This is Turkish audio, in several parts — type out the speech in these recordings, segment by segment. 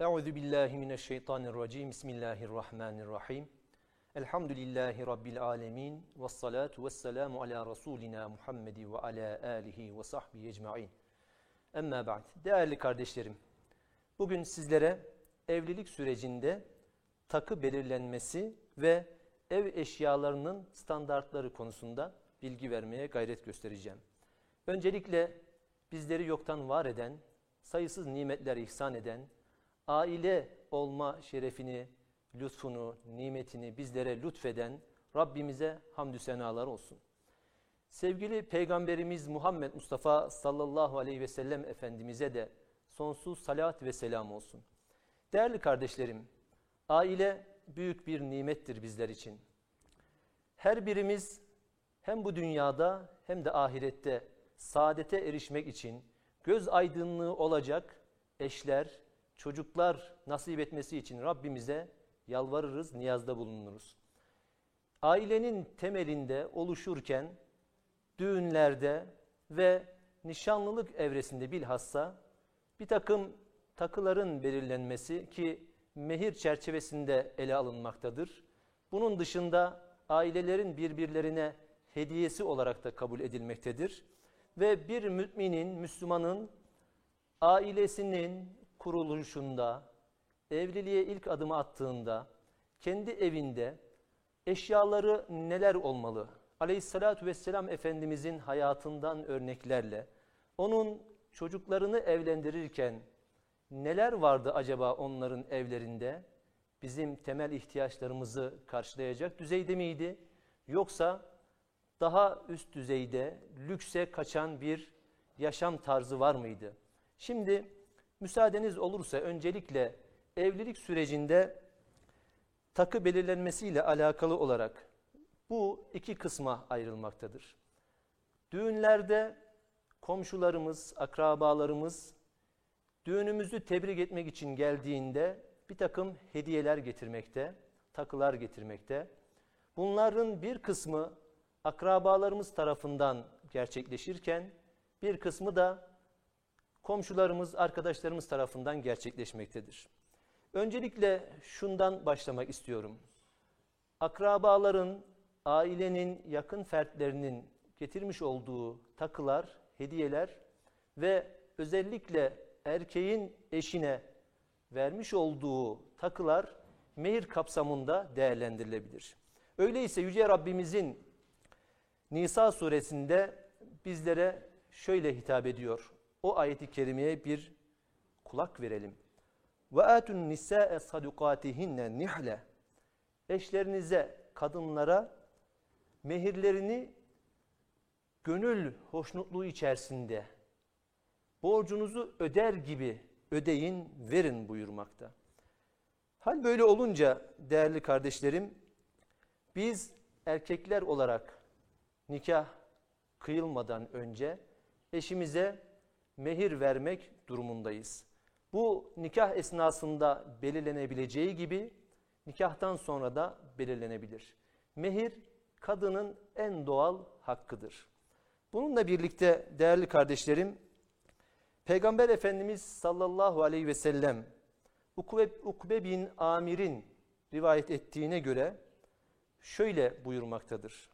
Euzu billahi mineşşeytanirracim. Bismillahirrahmanirrahim. Elhamdülillahi rabbil alamin ve salatu vesselamu ala rasulina Muhammed ve ala alihi ve sahbihi ecmaîn. Amma ba'd. Değerli kardeşlerim, bugün sizlere evlilik sürecinde takı belirlenmesi ve ev eşyalarının standartları konusunda bilgi vermeye gayret göstereceğim. Öncelikle bizleri yoktan var eden, sayısız nimetler ihsan eden, aile olma şerefini, lütfunu, nimetini bizlere lütfeden Rabbimize hamdü senalar olsun. Sevgili Peygamberimiz Muhammed Mustafa sallallahu aleyhi ve sellem Efendimiz'e de sonsuz salat ve selam olsun. Değerli kardeşlerim, aile büyük bir nimettir bizler için. Her birimiz hem bu dünyada hem de ahirette saadete erişmek için göz aydınlığı olacak eşler, çocuklar nasip etmesi için Rabbimize yalvarırız, niyazda bulunuruz. Ailenin temelinde oluşurken düğünlerde ve nişanlılık evresinde bilhassa bir takım takıların belirlenmesi ki mehir çerçevesinde ele alınmaktadır. Bunun dışında ailelerin birbirlerine hediyesi olarak da kabul edilmektedir. Ve bir müminin, Müslümanın ailesinin kuruluşunda, evliliğe ilk adımı attığında, kendi evinde eşyaları neler olmalı? Aleyhissalatü vesselam Efendimizin hayatından örneklerle, onun çocuklarını evlendirirken neler vardı acaba onların evlerinde? Bizim temel ihtiyaçlarımızı karşılayacak düzeyde miydi? Yoksa daha üst düzeyde lükse kaçan bir yaşam tarzı var mıydı? Şimdi müsaadeniz olursa öncelikle evlilik sürecinde takı belirlenmesiyle alakalı olarak bu iki kısma ayrılmaktadır. Düğünlerde komşularımız, akrabalarımız düğünümüzü tebrik etmek için geldiğinde bir takım hediyeler getirmekte, takılar getirmekte. Bunların bir kısmı akrabalarımız tarafından gerçekleşirken bir kısmı da komşularımız, arkadaşlarımız tarafından gerçekleşmektedir. Öncelikle şundan başlamak istiyorum. Akrabaların, ailenin yakın fertlerinin getirmiş olduğu takılar, hediyeler ve özellikle erkeğin eşine vermiş olduğu takılar mehir kapsamında değerlendirilebilir. Öyleyse Yüce Rabbimizin Nisa suresinde bizlere şöyle hitap ediyor. O ayeti kerimeye bir kulak verelim. Ve atun nisa'e sadukatihinne nihle. Eşlerinize, kadınlara mehirlerini gönül hoşnutluğu içerisinde borcunuzu öder gibi ödeyin, verin buyurmakta. Hal böyle olunca değerli kardeşlerim, biz erkekler olarak nikah kıyılmadan önce eşimize mehir vermek durumundayız. Bu nikah esnasında belirlenebileceği gibi nikahtan sonra da belirlenebilir. Mehir kadının en doğal hakkıdır. Bununla birlikte değerli kardeşlerim, Peygamber Efendimiz sallallahu aleyhi ve sellem Ukbe, Ukbe bin Amir'in rivayet ettiğine göre şöyle buyurmaktadır.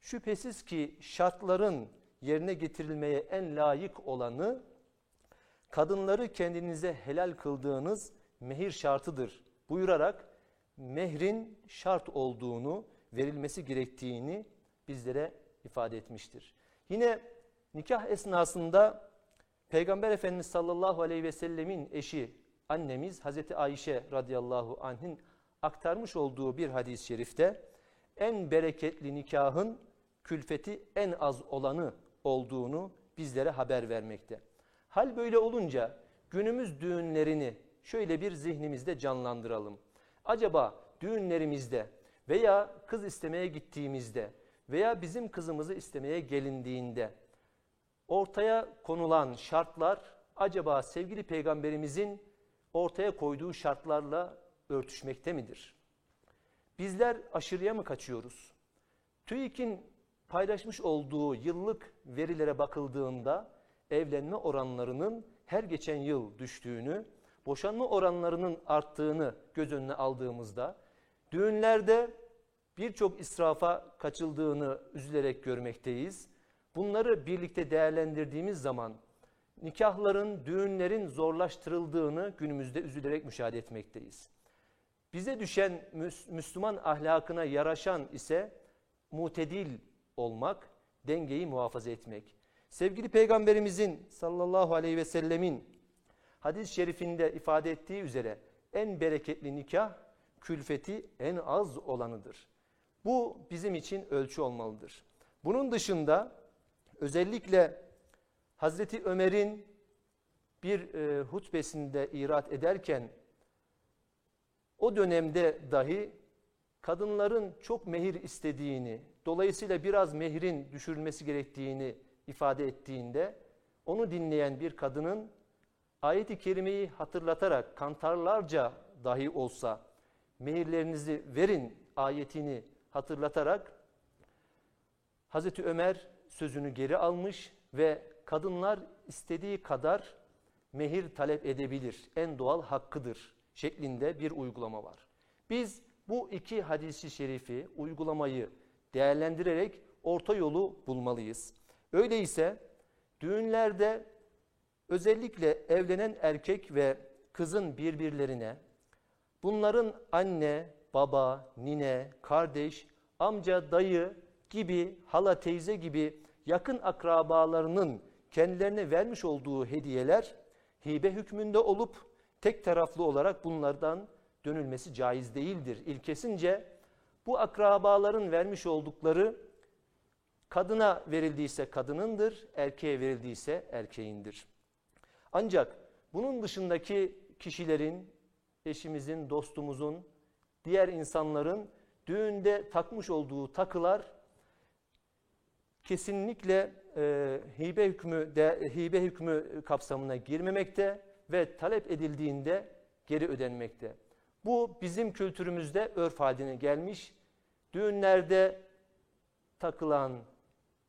Şüphesiz ki şartların yerine getirilmeye en layık olanı kadınları kendinize helal kıldığınız mehir şartıdır buyurarak mehrin şart olduğunu verilmesi gerektiğini bizlere ifade etmiştir. Yine nikah esnasında Peygamber Efendimiz sallallahu aleyhi ve sellemin eşi annemiz Hazreti Ayşe radıyallahu anh'in aktarmış olduğu bir hadis-i şerifte en bereketli nikahın külfeti en az olanı olduğunu bizlere haber vermekte. Hal böyle olunca günümüz düğünlerini şöyle bir zihnimizde canlandıralım. Acaba düğünlerimizde veya kız istemeye gittiğimizde veya bizim kızımızı istemeye gelindiğinde ortaya konulan şartlar acaba sevgili peygamberimizin ortaya koyduğu şartlarla örtüşmekte midir? Bizler aşırıya mı kaçıyoruz? TÜİK'in paylaşmış olduğu yıllık verilere bakıldığında evlenme oranlarının her geçen yıl düştüğünü, boşanma oranlarının arttığını göz önüne aldığımızda düğünlerde birçok israfa kaçıldığını üzülerek görmekteyiz. Bunları birlikte değerlendirdiğimiz zaman nikahların, düğünlerin zorlaştırıldığını günümüzde üzülerek müşahede etmekteyiz. Bize düşen Müslüman ahlakına yaraşan ise mutedil olmak, dengeyi muhafaza etmek. Sevgili Peygamberimizin sallallahu aleyhi ve sellemin hadis-i şerifinde ifade ettiği üzere en bereketli nikah külfeti en az olanıdır. Bu bizim için ölçü olmalıdır. Bunun dışında özellikle Hazreti Ömer'in bir e, hutbesinde irat ederken o dönemde dahi kadınların çok mehir istediğini, dolayısıyla biraz mehrin düşürülmesi gerektiğini ifade ettiğinde onu dinleyen bir kadının ayet-i kerimeyi hatırlatarak kantarlarca dahi olsa mehirlerinizi verin ayetini hatırlatarak Hazreti Ömer sözünü geri almış ve kadınlar istediği kadar mehir talep edebilir. En doğal hakkıdır şeklinde bir uygulama var. Biz bu iki hadisi şerifi uygulamayı değerlendirerek orta yolu bulmalıyız. Öyleyse düğünlerde özellikle evlenen erkek ve kızın birbirlerine bunların anne, baba, nine, kardeş, amca, dayı gibi, hala teyze gibi yakın akrabalarının kendilerine vermiş olduğu hediyeler hibe hükmünde olup tek taraflı olarak bunlardan dönülmesi caiz değildir. İlkesince bu akrabaların vermiş oldukları kadına verildiyse kadınındır, erkeğe verildiyse erkeğindir. Ancak bunun dışındaki kişilerin, eşimizin, dostumuzun, diğer insanların düğünde takmış olduğu takılar kesinlikle e, hibe hükmü de, hibe hükmü kapsamına girmemekte ve talep edildiğinde geri ödenmekte. Bu bizim kültürümüzde örf haline gelmiş. Düğünlerde takılan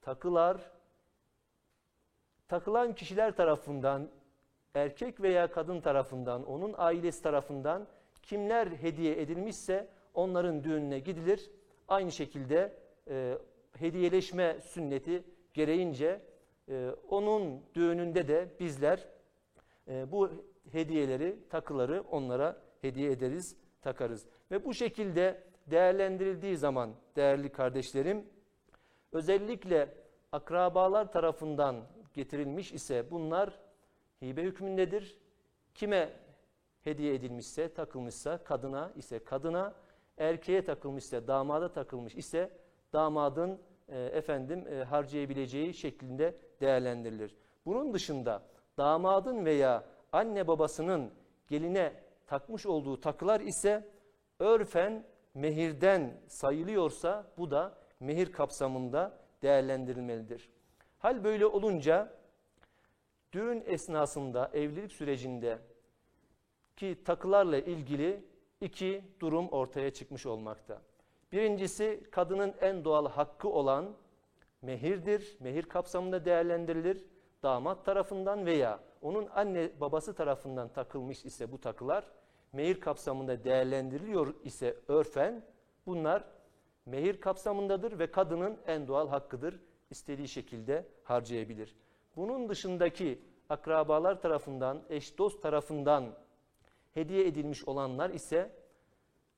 takılar takılan kişiler tarafından erkek veya kadın tarafından onun ailesi tarafından kimler hediye edilmişse onların düğününe gidilir. Aynı şekilde e, hediyeleşme sünneti gereğince e, onun düğününde de bizler e, bu hediyeleri, takıları onlara hediye ederiz, takarız. Ve bu şekilde değerlendirildiği zaman değerli kardeşlerim, özellikle akrabalar tarafından getirilmiş ise bunlar hibe hükmündedir. Kime hediye edilmişse, takılmışsa kadına ise kadına, erkeğe takılmışsa, damada takılmış ise damadın e, efendim e, harcayabileceği şeklinde değerlendirilir. Bunun dışında damadın veya anne babasının geline takmış olduğu takılar ise örfen mehirden sayılıyorsa bu da mehir kapsamında değerlendirilmelidir. Hal böyle olunca düğün esnasında evlilik sürecinde ki takılarla ilgili iki durum ortaya çıkmış olmakta. Birincisi kadının en doğal hakkı olan mehirdir. Mehir kapsamında değerlendirilir. Damat tarafından veya onun anne babası tarafından takılmış ise bu takılar mehir kapsamında değerlendiriliyor ise örfen bunlar mehir kapsamındadır ve kadının en doğal hakkıdır. istediği şekilde harcayabilir. Bunun dışındaki akrabalar tarafından, eş dost tarafından hediye edilmiş olanlar ise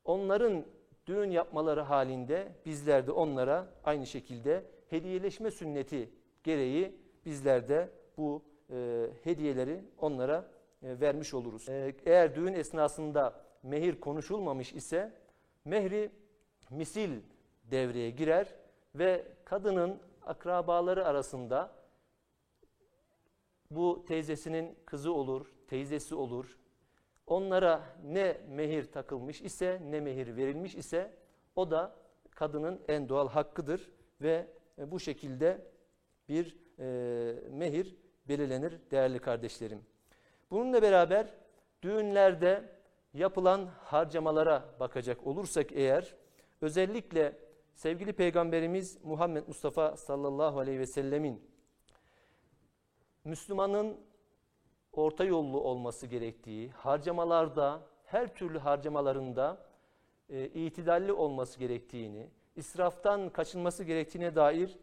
onların düğün yapmaları halinde bizler de onlara aynı şekilde hediyeleşme sünneti gereği bizler de bu e, hediyeleri onlara vermiş oluruz. E, eğer düğün esnasında mehir konuşulmamış ise mehri misil devreye girer ve kadının akrabaları arasında bu teyzesinin kızı olur, teyzesi olur. Onlara ne mehir takılmış ise, ne mehir verilmiş ise o da kadının en doğal hakkıdır ve e, bu şekilde bir e, mehir belirlenir değerli kardeşlerim. Bununla beraber düğünlerde yapılan harcamalara bakacak olursak eğer özellikle sevgili peygamberimiz Muhammed Mustafa sallallahu aleyhi ve sellemin Müslümanın orta yollu olması gerektiği, harcamalarda, her türlü harcamalarında e, itidalli olması gerektiğini, israftan kaçınması gerektiğine dair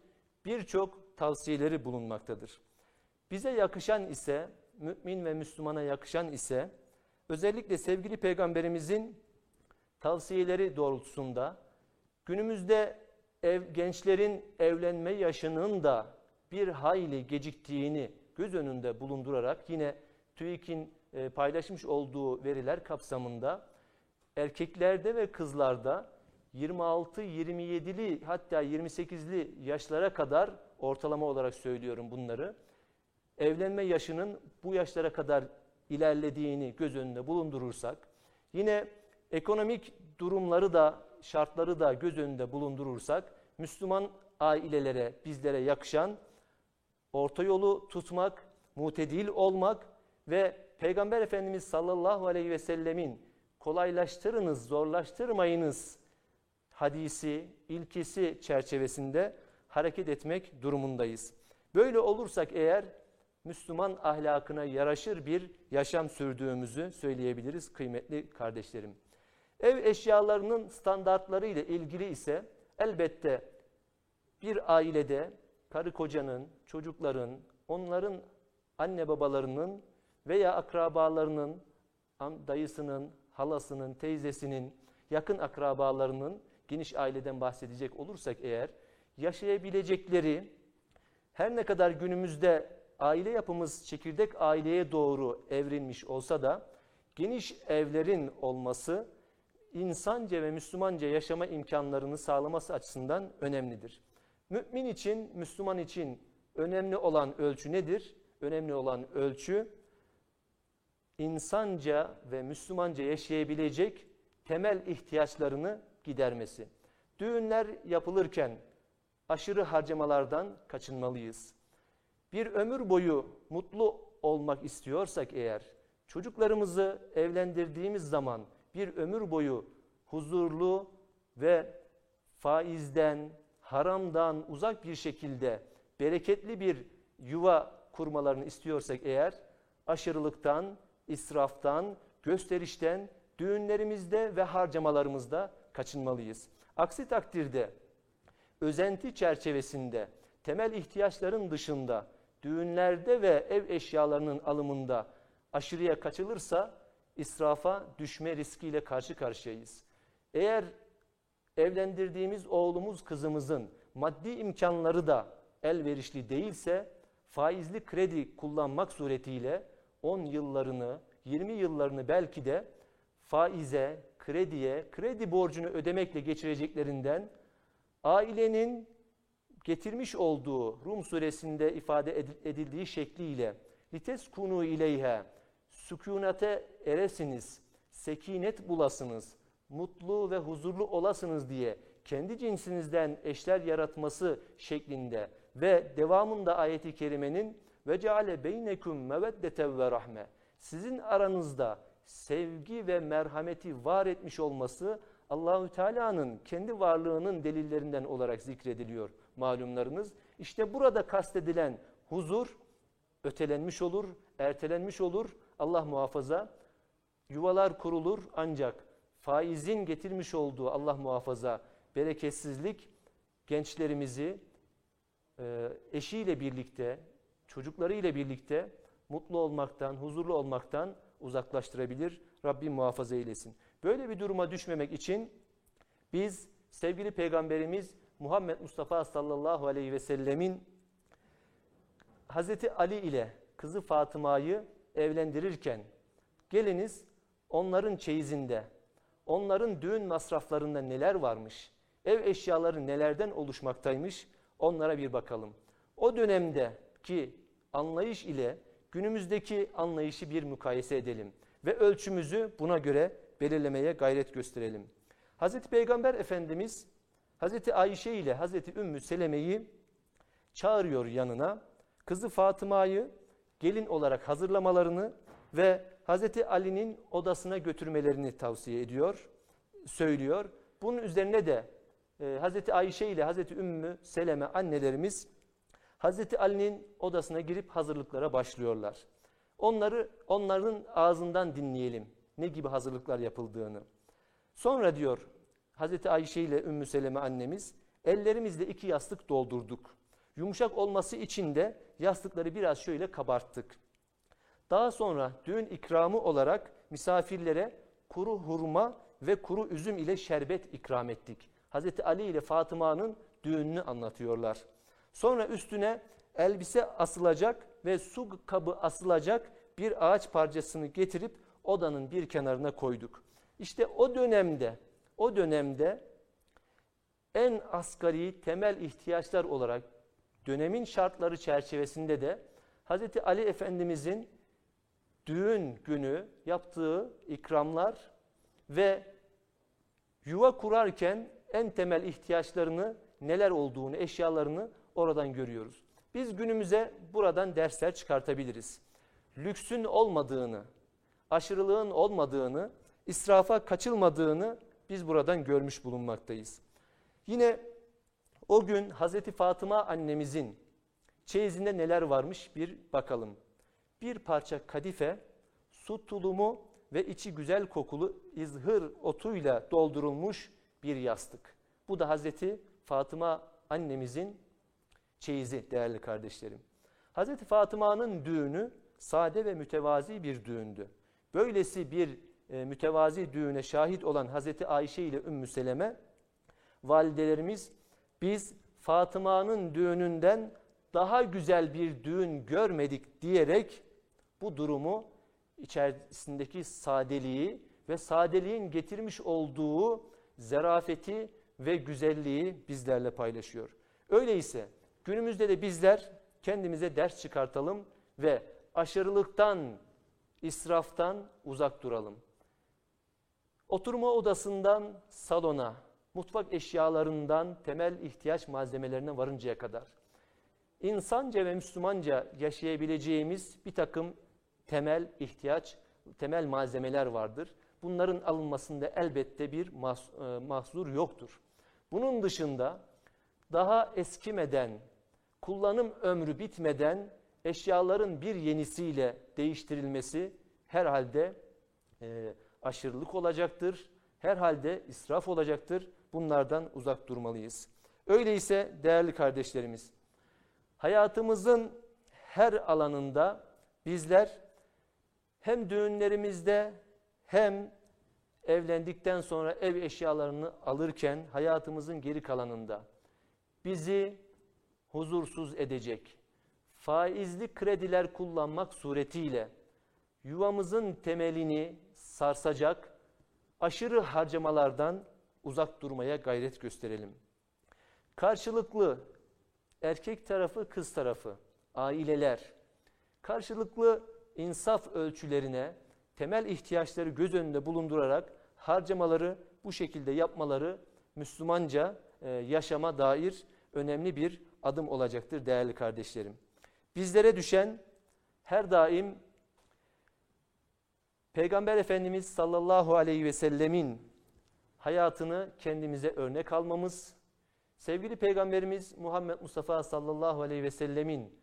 birçok tavsiyeleri bulunmaktadır. Bize yakışan ise, mümin ve Müslümana yakışan ise, özellikle sevgili peygamberimizin tavsiyeleri doğrultusunda günümüzde ev, gençlerin evlenme yaşının da bir hayli geciktiğini göz önünde bulundurarak yine TÜİK'in e, paylaşmış olduğu veriler kapsamında erkeklerde ve kızlarda 26-27'li hatta 28'li yaşlara kadar ortalama olarak söylüyorum bunları. Evlenme yaşının bu yaşlara kadar ilerlediğini göz önünde bulundurursak, yine ekonomik durumları da şartları da göz önünde bulundurursak, Müslüman ailelere, bizlere yakışan orta yolu tutmak, mutedil olmak ve Peygamber Efendimiz sallallahu aleyhi ve sellemin kolaylaştırınız, zorlaştırmayınız hadisi, ilkesi çerçevesinde hareket etmek durumundayız. Böyle olursak eğer Müslüman ahlakına yaraşır bir yaşam sürdüğümüzü söyleyebiliriz kıymetli kardeşlerim. Ev eşyalarının standartları ile ilgili ise elbette bir ailede karı kocanın, çocukların, onların anne babalarının veya akrabalarının, dayısının, halasının, teyzesinin, yakın akrabalarının geniş aileden bahsedecek olursak eğer yaşayabilecekleri her ne kadar günümüzde aile yapımız çekirdek aileye doğru evrilmiş olsa da geniş evlerin olması insanca ve Müslümanca yaşama imkanlarını sağlaması açısından önemlidir. Mümin için, Müslüman için önemli olan ölçü nedir? Önemli olan ölçü insanca ve Müslümanca yaşayabilecek temel ihtiyaçlarını gidermesi. Düğünler yapılırken aşırı harcamalardan kaçınmalıyız. Bir ömür boyu mutlu olmak istiyorsak eğer, çocuklarımızı evlendirdiğimiz zaman bir ömür boyu huzurlu ve faizden, haramdan uzak bir şekilde bereketli bir yuva kurmalarını istiyorsak eğer, aşırılıktan, israftan, gösterişten, düğünlerimizde ve harcamalarımızda kaçınmalıyız. Aksi takdirde özenti çerçevesinde temel ihtiyaçların dışında düğünlerde ve ev eşyalarının alımında aşırıya kaçılırsa israfa düşme riskiyle karşı karşıyayız. Eğer evlendirdiğimiz oğlumuz kızımızın maddi imkanları da elverişli değilse faizli kredi kullanmak suretiyle 10 yıllarını, 20 yıllarını belki de faize, krediye, kredi borcunu ödemekle geçireceklerinden ailenin getirmiş olduğu Rum suresinde ifade edildiği şekliyle lites kunu ileyhe sükunete eresiniz, sekinet bulasınız, mutlu ve huzurlu olasınız diye kendi cinsinizden eşler yaratması şeklinde ve devamında ayeti kerimenin ve ceale beynekum meveddete ve rahme. Sizin aranızda sevgi ve merhameti var etmiş olması Allahü Teala'nın kendi varlığının delillerinden olarak zikrediliyor malumlarınız. İşte burada kastedilen huzur ötelenmiş olur, ertelenmiş olur. Allah muhafaza yuvalar kurulur ancak faizin getirmiş olduğu Allah muhafaza bereketsizlik gençlerimizi e, eşiyle birlikte, çocuklarıyla birlikte mutlu olmaktan, huzurlu olmaktan uzaklaştırabilir. Rabbim muhafaza eylesin. Böyle bir duruma düşmemek için biz sevgili peygamberimiz Muhammed Mustafa sallallahu aleyhi ve sellemin Hazreti Ali ile kızı Fatıma'yı evlendirirken geliniz onların çeyizinde, onların düğün masraflarında neler varmış, ev eşyaları nelerden oluşmaktaymış onlara bir bakalım. O dönemdeki anlayış ile günümüzdeki anlayışı bir mukayese edelim ve ölçümüzü buna göre belirlemeye gayret gösterelim. Hazreti Peygamber Efendimiz Hazreti Ayşe ile Hazreti Ümmü Seleme'yi çağırıyor yanına. Kızı Fatıma'yı gelin olarak hazırlamalarını ve Hazreti Ali'nin odasına götürmelerini tavsiye ediyor, söylüyor. Bunun üzerine de e, Hazreti Ayşe ile Hazreti Ümmü Seleme annelerimiz Hazreti Ali'nin odasına girip hazırlıklara başlıyorlar. Onları onların ağzından dinleyelim. Ne gibi hazırlıklar yapıldığını. Sonra diyor Hazreti Ayşe ile Ümmü Seleme annemiz ellerimizle iki yastık doldurduk. Yumuşak olması için de yastıkları biraz şöyle kabarttık. Daha sonra düğün ikramı olarak misafirlere kuru hurma ve kuru üzüm ile şerbet ikram ettik. Hazreti Ali ile Fatıma'nın düğününü anlatıyorlar. Sonra üstüne elbise asılacak ve su kabı asılacak bir ağaç parçasını getirip odanın bir kenarına koyduk. İşte o dönemde, o dönemde en asgari temel ihtiyaçlar olarak dönemin şartları çerçevesinde de Hz. Ali Efendimizin düğün günü yaptığı ikramlar ve yuva kurarken en temel ihtiyaçlarını neler olduğunu, eşyalarını oradan görüyoruz. Biz günümüze buradan dersler çıkartabiliriz. Lüksün olmadığını, aşırılığın olmadığını, israfa kaçılmadığını biz buradan görmüş bulunmaktayız. Yine o gün Hazreti Fatıma annemizin çeyizinde neler varmış bir bakalım. Bir parça kadife, su tulumu ve içi güzel kokulu izhır otuyla doldurulmuş bir yastık. Bu da Hazreti Fatıma annemizin çeyizi değerli kardeşlerim. Hazreti Fatıma'nın düğünü sade ve mütevazi bir düğündü. Böylesi bir e, mütevazi düğüne şahit olan Hazreti Ayşe ile Ümmü Seleme validelerimiz biz Fatıma'nın düğününden daha güzel bir düğün görmedik diyerek bu durumu içerisindeki sadeliği ve sadeliğin getirmiş olduğu zerafeti ve güzelliği bizlerle paylaşıyor. Öyleyse günümüzde de bizler kendimize ders çıkartalım ve aşırılıktan, israftan uzak duralım. Oturma odasından salona, mutfak eşyalarından temel ihtiyaç malzemelerine varıncaya kadar insanca ve Müslümanca yaşayabileceğimiz bir takım temel ihtiyaç, temel malzemeler vardır. Bunların alınmasında elbette bir e, mahzur yoktur. Bunun dışında daha eskimeden, kullanım ömrü bitmeden eşyaların bir yenisiyle değiştirilmesi herhalde e, aşırılık olacaktır. Herhalde israf olacaktır. Bunlardan uzak durmalıyız. Öyleyse değerli kardeşlerimiz, hayatımızın her alanında bizler hem düğünlerimizde hem evlendikten sonra ev eşyalarını alırken hayatımızın geri kalanında bizi huzursuz edecek, faizli krediler kullanmak suretiyle yuvamızın temelini sarsacak aşırı harcamalardan uzak durmaya gayret gösterelim. Karşılıklı erkek tarafı, kız tarafı, aileler karşılıklı insaf ölçülerine temel ihtiyaçları göz önünde bulundurarak harcamaları bu şekilde yapmaları Müslümanca e, yaşama dair önemli bir adım olacaktır değerli kardeşlerim. Bizlere düşen her daim Peygamber Efendimiz sallallahu aleyhi ve sellemin hayatını kendimize örnek almamız, sevgili Peygamberimiz Muhammed Mustafa sallallahu aleyhi ve sellemin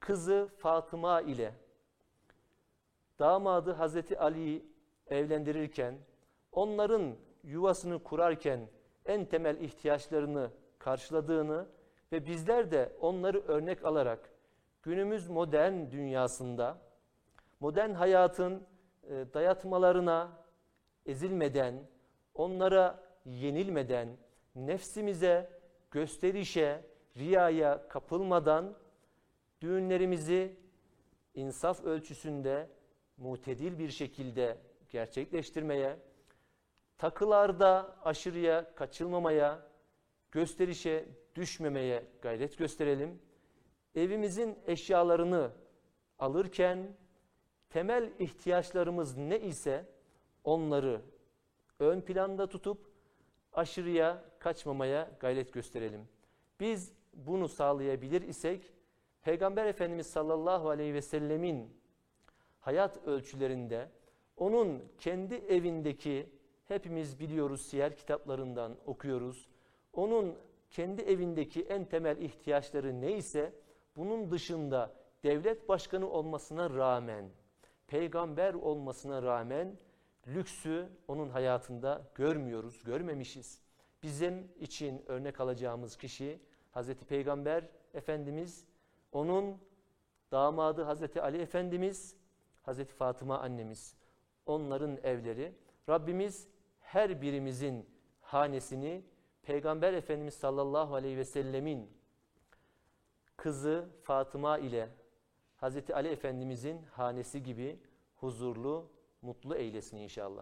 kızı Fatıma ile damadı Hazreti Ali'yi evlendirirken, onların yuvasını kurarken en temel ihtiyaçlarını karşıladığını ve bizler de onları örnek alarak günümüz modern dünyasında modern hayatın dayatmalarına ezilmeden, onlara yenilmeden, nefsimize, gösterişe, riyaya kapılmadan düğünlerimizi insaf ölçüsünde mutedil bir şekilde gerçekleştirmeye, takılarda aşırıya kaçılmamaya, gösterişe düşmemeye gayret gösterelim. Evimizin eşyalarını alırken temel ihtiyaçlarımız ne ise onları ön planda tutup aşırıya kaçmamaya gayret gösterelim. Biz bunu sağlayabilir isek Peygamber Efendimiz sallallahu aleyhi ve sellemin hayat ölçülerinde onun kendi evindeki hepimiz biliyoruz siyer kitaplarından okuyoruz. Onun kendi evindeki en temel ihtiyaçları neyse bunun dışında devlet başkanı olmasına rağmen, peygamber olmasına rağmen lüksü onun hayatında görmüyoruz, görmemişiz. Bizim için örnek alacağımız kişi Hazreti Peygamber Efendimiz, onun damadı Hazreti Ali Efendimiz, Hazreti Fatıma annemiz, onların evleri. Rabbimiz her birimizin hanesini Peygamber Efendimiz sallallahu aleyhi ve sellemin kızı Fatıma ile Hazreti Ali Efendimizin hanesi gibi huzurlu, mutlu eylesin inşallah.